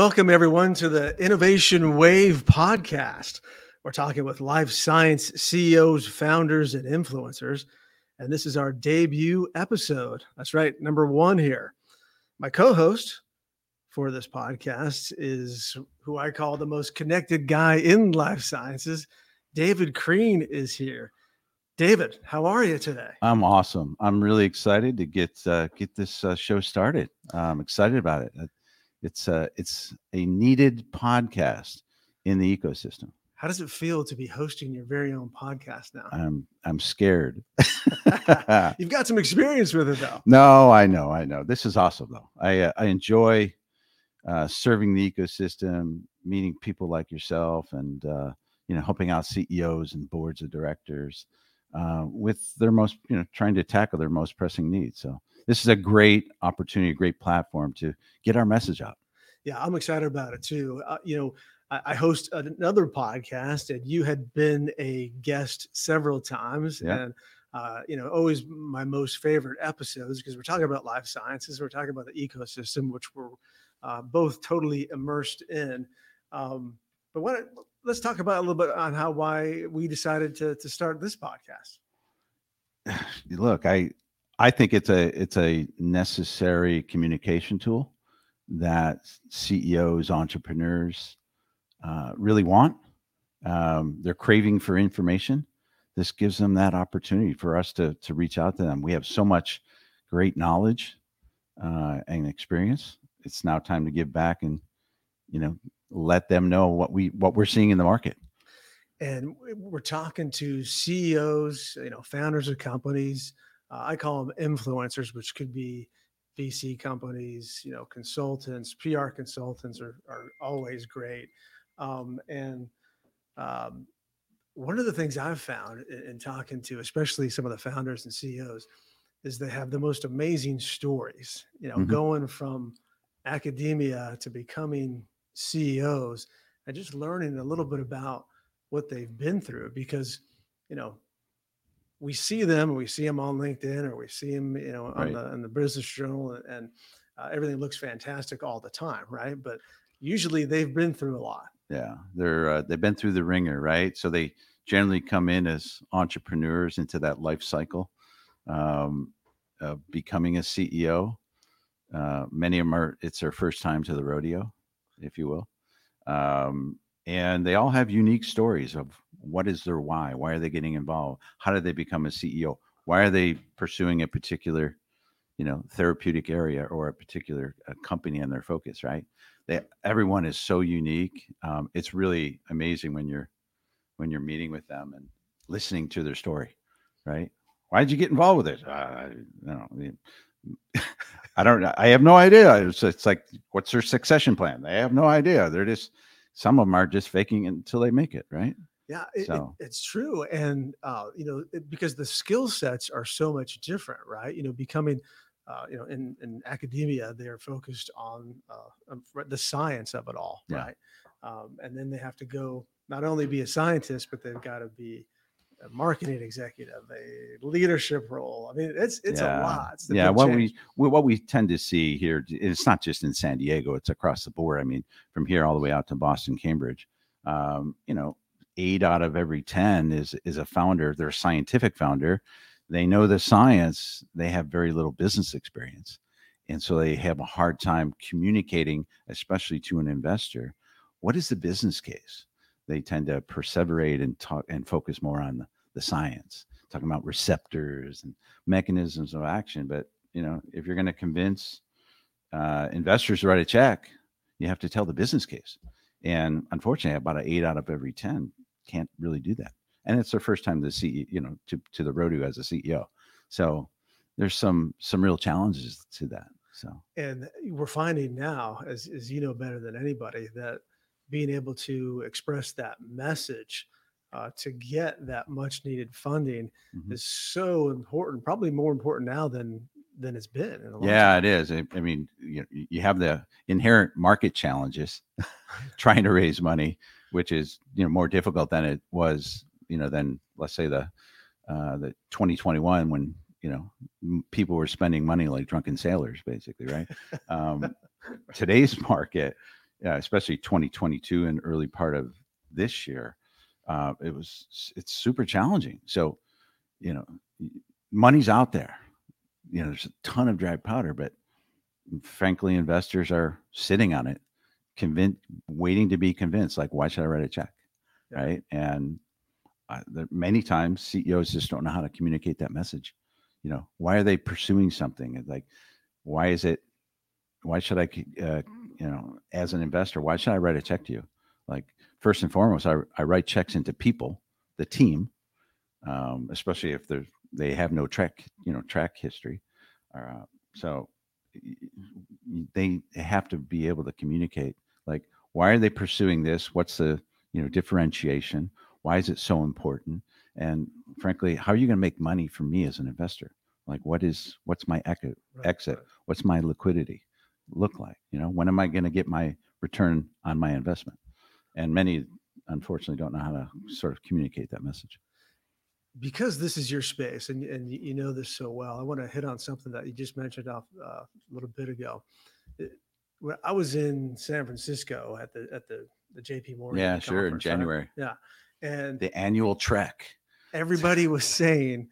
welcome everyone to the Innovation Wave podcast. We're talking with life science CEOs, founders, and influencers. And this is our debut episode. That's right, number one here. My co host for this podcast is who I call the most connected guy in life sciences. David Crean is here. David, how are you today? I'm awesome. I'm really excited to get uh, get this uh, show started. I'm excited about it. It's uh, it's a needed podcast in the ecosystem. How does it feel to be hosting your very own podcast now? I'm I'm scared. You've got some experience with it though. No, I know, I know. This is awesome though. I uh, I enjoy uh, serving the ecosystem, meeting people like yourself, and uh, you know, helping out CEOs and boards of directors uh, with their most, you know, trying to tackle their most pressing needs. So this is a great opportunity, a great platform to get our message out. Yeah, I'm excited about it too. Uh, you know, I, I, host another podcast, and you had been a guest several times, yeah. and uh, you know, always my most favorite episodes because we're talking about life sciences, we're talking about the ecosystem, which we're uh, both totally immersed in. Um, but what, let's talk about a little bit on how why we decided to to start this podcast. Look, I I think it's a it's a necessary communication tool that CEOs, entrepreneurs uh, really want. Um, they're craving for information. This gives them that opportunity for us to to reach out to them. We have so much great knowledge uh, and experience. It's now time to give back and you know let them know what we what we're seeing in the market and we're talking to CEOs, you know, founders of companies, uh, I call them influencers, which could be VC companies, you know, consultants, PR consultants are, are always great. Um, and um, one of the things I've found in, in, talking to, especially some of the founders and CEOs, is they have the most amazing stories, you know, mm-hmm. going from academia to becoming CEOs and just learning a little bit about what they've been through because, you know, we see them, we see them on LinkedIn, or we see them, you know, on right. the in the Business Journal, and, and uh, everything looks fantastic all the time, right? But usually they've been through a lot. Yeah, they're uh, they've been through the wringer, right? So they generally come in as entrepreneurs into that life cycle, um, of becoming a CEO. Uh, many of them are it's their first time to the rodeo, if you will, um, and they all have unique stories of what is their why why are they getting involved how did they become a ceo why are they pursuing a particular you know therapeutic area or a particular uh, company and their focus right they everyone is so unique um, it's really amazing when you're when you're meeting with them and listening to their story right why did you get involved with it uh, you know, I don't I have no idea. It's, it's like, what's their succession plan? They have no idea. They're just, some of them are just faking until they make it, right? Yeah, it, so. it, it's true, and uh, you know it, because the skill sets are so much different, right? You know, becoming, uh, you know, in, in academia, they're focused on uh, the science of it all, yeah. right? Um, and then they have to go not only be a scientist, but they've got to be a marketing executive, a leadership role. I mean, it's it's yeah. a lot. It's yeah, what change. we what we tend to see here, it's not just in San Diego; it's across the board. I mean, from here all the way out to Boston, Cambridge. Um, you know, eight out of every 10 is is a founder they're a scientific founder. They know the science they have very little business experience and so they have a hard time communicating especially to an investor what is the business case? They tend to perseverate and talk and focus more on the, the science talking about receptors and mechanisms of action but you know if you're going to convince uh, investors to write a check you have to tell the business case and unfortunately about an eight out of every 10 can't really do that. And it's their first time to see, you know, to, to the rodeo as a CEO. So there's some some real challenges to that. So and we're finding now, as as you know better than anybody, that being able to express that message uh, to get that much needed funding mm-hmm. is so important. Probably more important now than than it's been. yeah, time. it is. I, I mean, you, you have the inherent market challenges trying to raise money which is you know more difficult than it was you know than let's say the uh, the 2021 when you know people were spending money like drunken sailors basically right um, today's market yeah, especially 2022 and early part of this year, uh, it was it's super challenging. So, you know, money's out there. You know, there's a ton of dry powder, but frankly, investors are sitting on it, convinced, waiting to be convinced. Like, why should I write a check, Yeah. right? And uh, there, many times CEOs just don't know how to communicate that message. You know, why are they pursuing something? It's like, why is it? Why should I, uh, you know, as an investor, why should I write a check to you? Like, first and foremost, I, I write checks into people, the team, um, especially if they're they have no track, you know, track history. Uh, so they have to be able to communicate like why are they pursuing this? What's the you know differentiation? Why is it so important? And frankly how are you going to make money for me as an investor? Like what is what's my exit? what's my liquidity look like? You know when am i going to get my return on my investment? And many unfortunately don't know how to sort of communicate that message because this is your space and, and you know this so well, I want to hit on something that you just mentioned off uh, a little bit ago. It- when I was in San Francisco at the at the the JP Morgan yeah sure in conference, right? january and the annual trek everybody was saying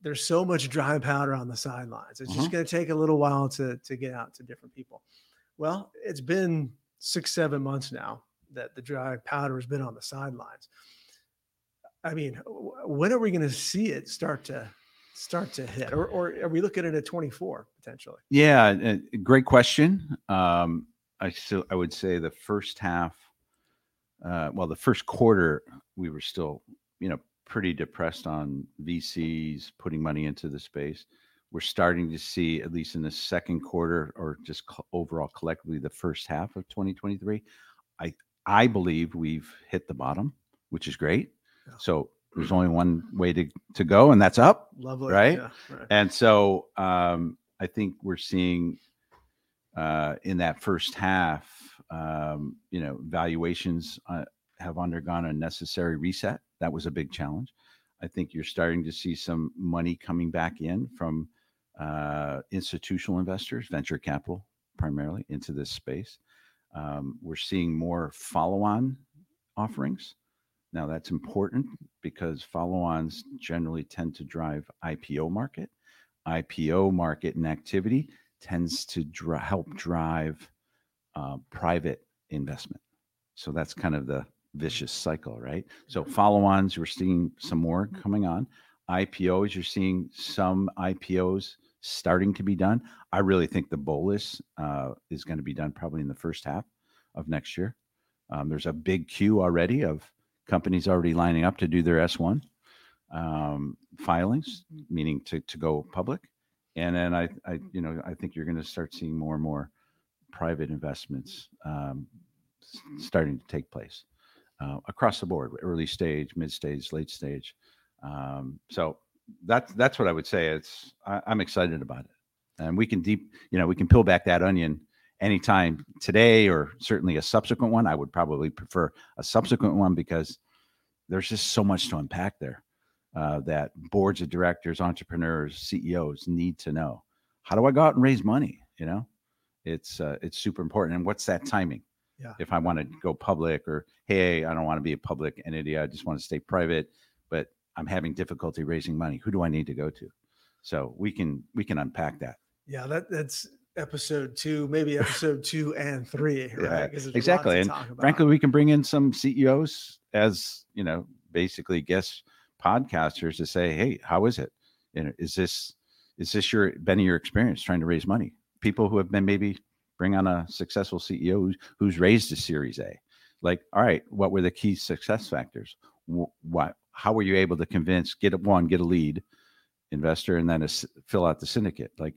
there's so much dry powder on the sidelines. It's just Mhm. going to take a little while to to get out to different people. Well, it's been six seven months now that the dry powder has been on the sidelines. I mean, when are we going to see it start to start to hit, or or are we looking at a 24 potentially? Yeah, uh, great question. Um, I still I would say the first half, uh, well, the first quarter we were still, you know, pretty depressed on VCs putting money into the space. We're starting to see, at least in the second quarter, or just co- overall collectively, the first half of 2023. I I believe we've hit the bottom, which is great. So there's only one way to to go, and that's up. Lovely, Right? Yeah, right. And so um, I think we're seeing uh, in that first half, um, you know, valuations uh, have undergone a necessary reset. That was a big challenge. I think you're starting to see some money coming back in from uh, institutional investors, venture capital primarily into this space. Um, we're seeing more follow on offerings. Now, that's important because follow ons generally tend to drive IPO market. IPO market and activity tends to dri- help drive uh, private investment. So that's kind of the vicious cycle, right? So follow ons, we're seeing some more coming on. IPOs, you're seeing some IPOs starting to be done. I really think the bolus uh, is going to be done probably in the first half of next year. Um, there's a big queue already of companies already lining up to do their S1 um, filings, meaning to, to go public. And then I, I, you know, I think you're going to start seeing more and more private investments um, starting to take place uh, across the board, early stage, mid stage, late stage. Um, so that's that's what I would say. It's I, I'm excited about it, and we can deep, you know, we can peel back that onion anytime today or certainly a subsequent one. I would probably prefer a subsequent one because there's just so much to unpack there uh, that boards of directors, entrepreneurs, CEOs need to know. How do I go out and raise money? You know, it's uh, it's super important. And what's that timing? Yeah. If I want to go public, or hey, I don't want to be a public entity, I just want to stay private, but I'm having difficulty raising money. Who do I need to go to? So we can we can unpack that. Yeah, that that's episode two, maybe episode two and three, right? Yeah, 'Cause there's a lot exactly. And. Frankly, we can bring in some CEOs as you know, basically guest podcasters to say, "Hey, how is it? You know, is this is this your been your experience trying to raise money? People who have been maybe bring on a successful CEO who's, who's raised a Series A. Like, all right, what were the key success factors? What? How were you able to convince get a one, get a lead investor, and then a fill out the syndicate? Like,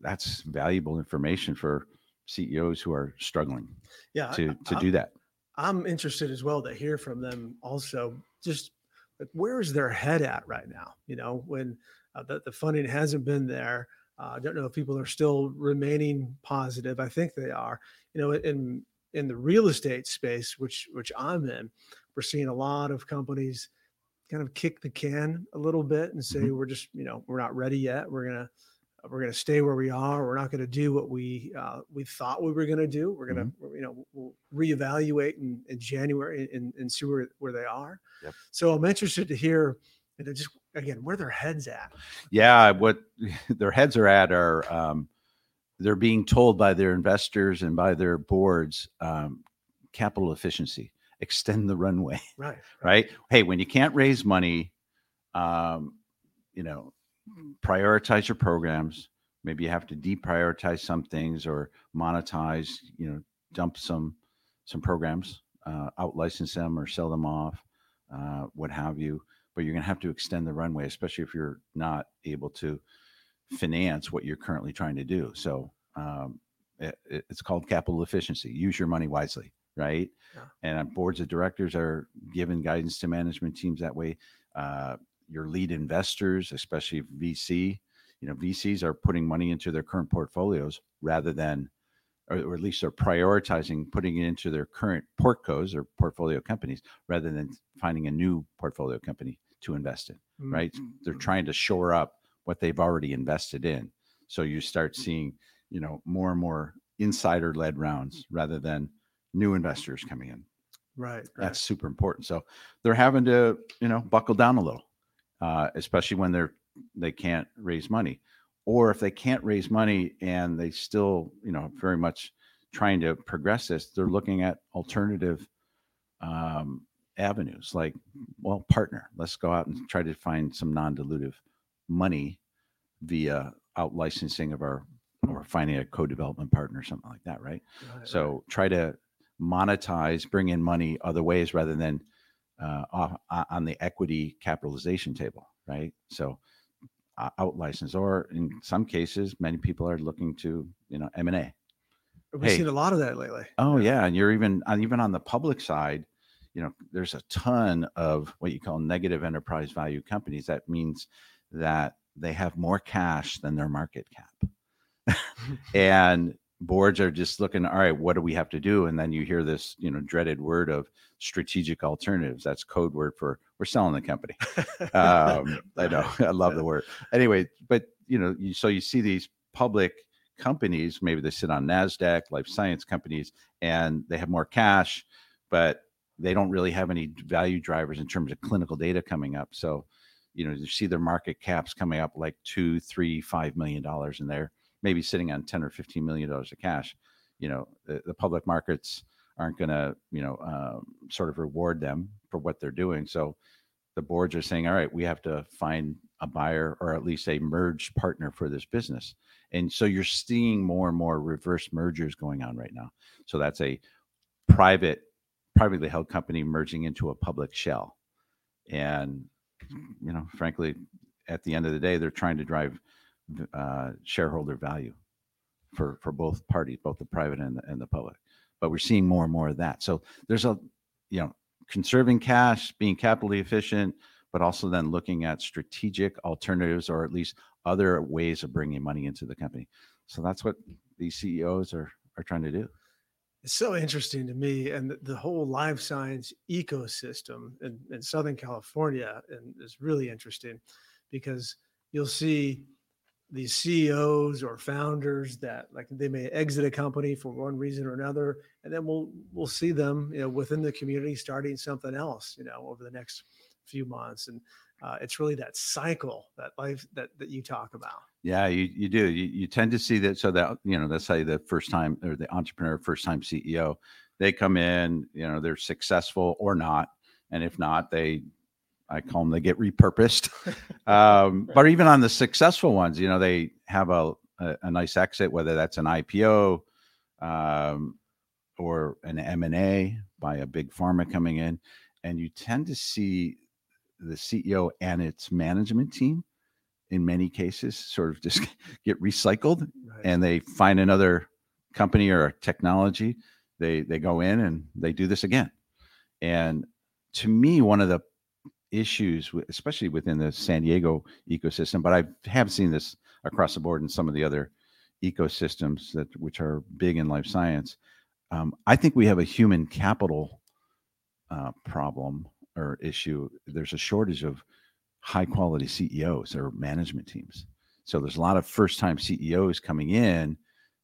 that's valuable information for CEOs who are struggling yeah, to to I'm- do that. I'm interested as well to hear from them also. Just like where is their head at right now? You know, when uh, the, the funding hasn't been there. Uh, I don't know if people are still remaining positive. I think they are. You know, in in the real estate space, which which I'm in, we're seeing a lot of companies kind of kick the can a little bit and say we're just you know we're not ready yet. We're gonna we're going to stay where we are. We're not going to do what we uh, we thought we were going to do. We're going to you know we'll reevaluate in, in January and, and see where, where they are. Yep. So I'm interested to hear you know, just again where their heads at. Yeah, what their heads are at are um, they're being told by their investors and by their boards um, capital efficiency, extend the runway. Right. Right. Hey, when you can't raise money, um, you know, prioritize your programs. Maybe you have to deprioritize some things or monetize. You know, dump some some programs, uh, out license them or sell them off, uh, what have you. But you're going to have to extend the runway, especially if you're not able to finance what you're currently trying to do. So um, it, it's called capital efficiency. Use your money wisely, right? Yeah. And boards of directors are giving guidance to management teams that way. Uh, your lead investors, especially VC, you know, VCs are putting money into their current portfolios rather than, or, or at least they're prioritizing putting it into their current portcos or portfolio companies rather than finding a new portfolio company to invest in, Mm. right? They're trying to shore up what they've already invested in. So you start seeing, you know, more and more insider led rounds rather than new investors coming in. Right. right. That's super important. So they're having to, you know, buckle down a little, uh, especially when they're they can't raise money, or if they can't raise money and they still, you know, very much trying to progress this, they're looking at alternative um, avenues, like, well, partner. Let's go out and try to find some non-dilutive money via out licensing of our or finding a co-development partner, or something like that, right? right, right. So try to monetize, bring in money other ways rather than uh, off, on the equity capitalization table, right? So uh, out license, or in some cases, many people are looking to you know M and A. We've hey. seen a lot of that lately. Oh yeah, and you're even on even on the public side, you know, there's a ton of what you call negative enterprise value companies. That means that they have more cash than their market cap and boards are just looking all right what do we have to do? And then you hear this you know dreaded word of strategic alternatives. That's code word for we're selling the company. Um i know i love the word. Anyway but you know you, so you see these public companies maybe they sit on nasdaq life science companies and they have more cash but they don't really have any value drivers in terms of clinical data coming up. So you know you see their market caps coming up like two three five million dollars in they're maybe sitting on 10 or 15 million dollars of cash you know the, the public markets aren't going to you know um, sort of reward them for what they're doing. So the boards are saying all right we have to find a buyer or at least a merged partner for this business. And so you're seeing more and more reverse mergers going on right now. So that's a private privately held company merging into a public shell. And you know frankly at the end of the day they're trying to drive uh, shareholder value for for both parties, both the private and the, and the public. But we're seeing more and more of that. So there's a you know conserving cash, being capitally efficient, but also then looking at strategic alternatives or at least other ways of bringing money into the company. So that's what these CEOs are are trying to do. It's so interesting to me, and the, whole life science ecosystem in, in Southern California and is really interesting because you'll see these CEOs or founders that like they may exit a company for one reason or another, and then we'll we'll see them you know within the community starting something else you know over the next few months, and uh, it's really that cycle that life that that you talk about. Yeah, you, you do. You, you tend to see that. So that, you know, let's say the first time or the entrepreneur, first time CEO, they come in, you know, they're successful or not. And if not, they, I call them, they get repurposed. um, But even on the successful ones, you know, they have a, a, a nice exit, whether that's an IPO um, or an M&A by a big pharma coming in. And you tend to see the CEO and its management team in many cases sort of just get recycled Right. and they find another company or a technology they they go in and they do this again and to me one of the issues especially within the san diego ecosystem but i have seen this across the board in some of the other ecosystems that which are big in life science. Um, i think we have a human capital uh, problem or issue. There's a shortage of high quality ceos or management teams. So there's a lot of first time CEOs coming in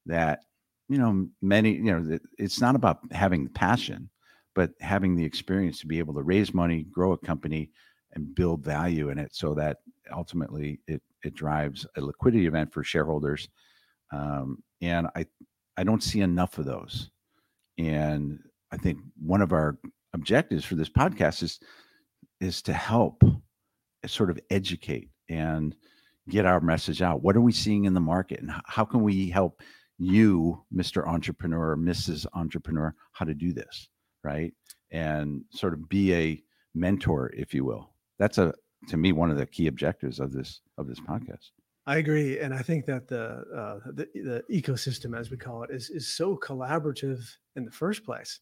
that, you know, many, you know, it's not about having passion, but having the experience to be able to raise money, grow a company, and build value in it so that ultimately it it drives a liquidity event for shareholders. Um, and I I don't see enough of those. And I think one of our objectives for this podcast is is to help sort of educate and get our message out. What are we seeing in the market and how can we help you, Mr. Entrepreneur, Mrs. Entrepreneur, how to do this, right? And sort of be a mentor, if you will. That's a to me one of the key objectives of this of this podcast. I agree, and I think that the, uh, the the ecosystem, as we call it, is is so collaborative in the first place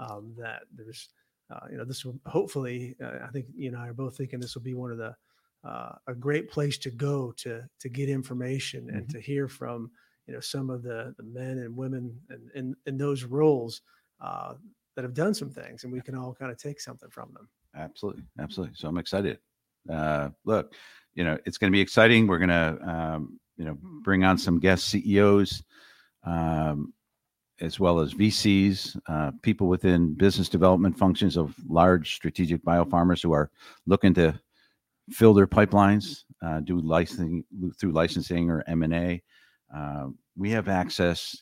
um, that there's, uh, you know, this will hopefully. Uh, I think you and I are both thinking this will be one of the uh, a great place to go to to get information and Mhm. to hear from you know some of the the men and women and in, in those roles uh, that have done some things, and we can all kind of take something from them. Absolutely, absolutely. So I'm excited. Uh, look, you know, it's going to be exciting. We're going to, um, you know, bring on some guest CEOs, um, as well as VCs, uh, people within business development functions of large strategic biopharmas who are looking to fill their pipelines, uh, do licensing through licensing or M and A. Uh, we have access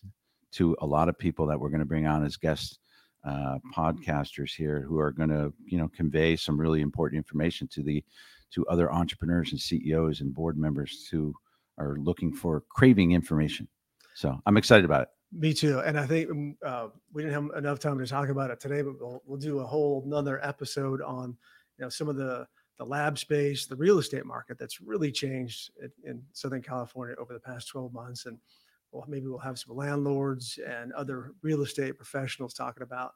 to a lot of people that we're going to bring on as guests uh, podcasters here who are going to you know convey some really important information to the to other entrepreneurs and CEOs and board members who are looking for craving information. So I'm excited about it. Me too. And I think um, uh, we didn't have enough time to talk about it today, but we'll, we'll do a whole another episode on, you know, some of the, the lab space, the real estate market that's really changed in, in Southern California over the past 12 months. And well, maybe we'll have some landlords and other real estate professionals talking about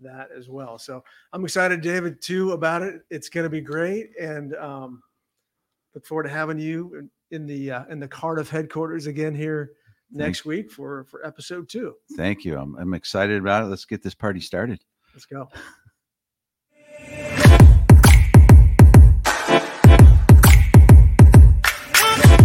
that as well. So I'm excited, David, too, about it. It's going to be great. And um, look forward to having you in, the, uh, in the Cardiff headquarters again here next week for for episode two. Thank you. I'm, I'm excited about it. Let's get this party started. Let's go.